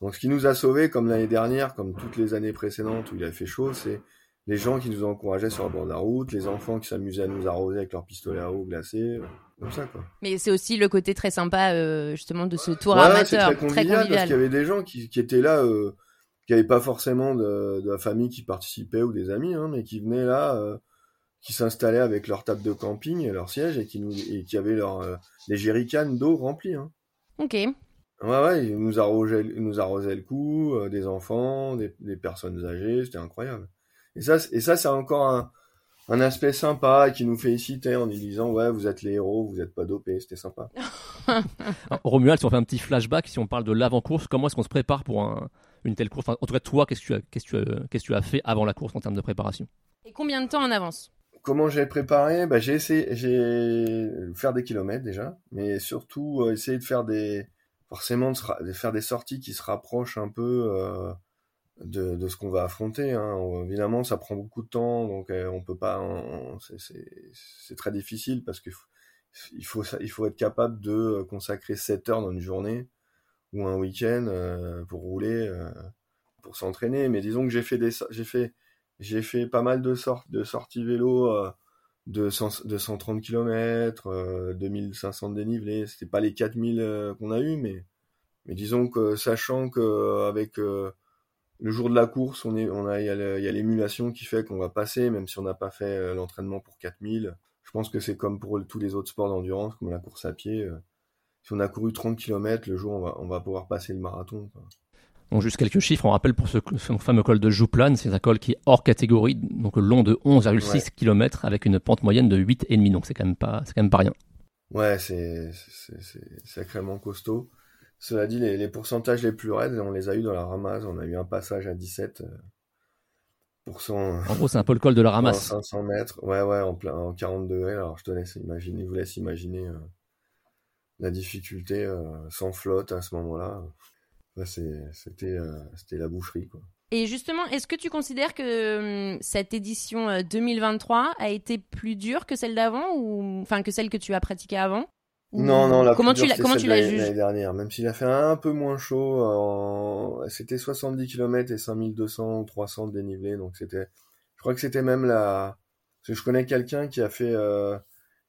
Donc ce qui nous a sauvés, comme l'année dernière, comme toutes les années précédentes où il a fait chaud, c'est les gens qui nous encourageaient sur le bord de la route, les enfants qui s'amusaient à nous arroser avec leurs pistolets à eau glacés, comme ça quoi. Mais c'est aussi le côté très sympa euh, justement de ce tour Ouais, amateur, c'est très convivial, parce qu'il y avait des gens qui, qui étaient là, euh, qui n'avaient pas forcément de, de la famille qui participait ou des amis, hein, mais qui venaient là, euh, qui s'installaient avec leur table de camping et leur siège et qui nous et qui avaient leur euh, les jerrycans d'eau remplis. Hein. Ok. Ouais, ouais, ils nous arrosaient, ils nous arrosaient le cou, euh, des enfants, des, des personnes âgées, c'était incroyable. Et ça, c'est- et ça, c'est encore un, un aspect sympa qui nous félicitait en nous disant, ouais, vous êtes les héros, vous n'êtes pas dopés, c'était sympa. Alors, Romuald, si on fait un petit flashback, si on parle de l'avant-course, comment est-ce qu'on se prépare pour un- une telle course? Enfin, En tout cas, toi, qu'est-ce que tu as, qu'est-ce que tu as, qu'est-ce que tu as fait avant la course en termes de préparation? Et combien de temps en avance? Comment j'ai préparé? Bah, J'ai essayé j'ai faire des kilomètres déjà, mais surtout euh, essayer de faire des forcément de, faire des sorties qui se rapprochent un peu euh, de, de ce qu'on va affronter. Hein. Évidemment, ça prend beaucoup de temps, donc euh, on peut pas. c'est- très difficile parce faut, il faut il faut être capable de consacrer 7 heures dans une journée ou un week-end euh, pour rouler, euh, pour s'entraîner. Mais disons que j'ai fait des j'ai fait j'ai fait pas mal de, sort de sorties vélo euh, de, 100 de 130 km, euh, 2500 de dénivelé. C'était pas les 4000 euh, qu'on a eu, mais, mais disons que sachant que euh, avec euh, le jour de la course, on est, on a, il y a l'émulation qui fait qu'on va passer, même si on n'a pas fait l'entraînement pour 4000. Je pense que c'est comme pour tous les autres sports d'endurance, comme la course à pied. si on a couru 30 km, le jour, on va, on va pouvoir passer le marathon. Donc, juste quelques chiffres. On rappelle pour ce, ce fameux col de Jouplan, c'est un col qui est hors catégorie, donc long de 11,6 Ouais. km avec une pente moyenne de 8,5. Donc, c'est quand même pas, c'est quand même pas rien. Ouais, c'est sacrément costaud. Cela dit, les, les pourcentages les plus raides, on les a eu dans la ramasse. On a eu un passage à 17 euh, pour cent, En gros, c'est un peu le col de la ramasse. 500 mètres. Ouais, ouais, en plein en 40 degrés. Alors, je te laisse imaginer, je vous laisse imaginer euh, la difficulté euh, sans flotte à ce moment-là. C'était euh, c'était la boucherie, quoi. Et justement, est-ce que tu considères que hum, cette édition euh, 2023 a été plus dure que celle d'avant ou enfin que celle que tu as pratiquée avant? Ou- Non, non, la comment plus tu dure, la c'est comment tu la l'année- juges? L'année dernière, même s'il a fait un peu moins chaud, en... c'était 70 km et 5200 ou 300 de dénivelé, donc c'était, je crois que c'était même la, parce que je connais quelqu'un qui a fait, euh,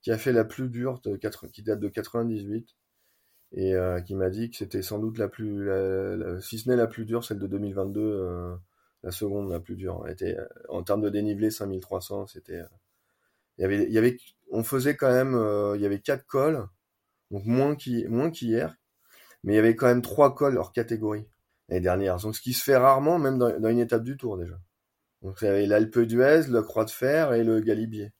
qui a fait la plus dure de 4... qui date de 98 et euh, qui m'a dit que c'était sans doute la plus, la- si ce n'est la plus dure, celle de 2022, euh, la seconde la plus dure. Était, euh, en termes de dénivelé, 5300, c'était, euh, il y avait, y avait, on faisait quand même, euh, il y avait quatre cols donc moins qu'hi- moins qu'hier, mais il y avait quand même trois cols hors catégorie l'année dernière. Donc ce qui se fait rarement, même dans, dans une étape du Tour déjà. Donc il y avait l'Alpe d'Huez, le Croix de Fer et le Galibier.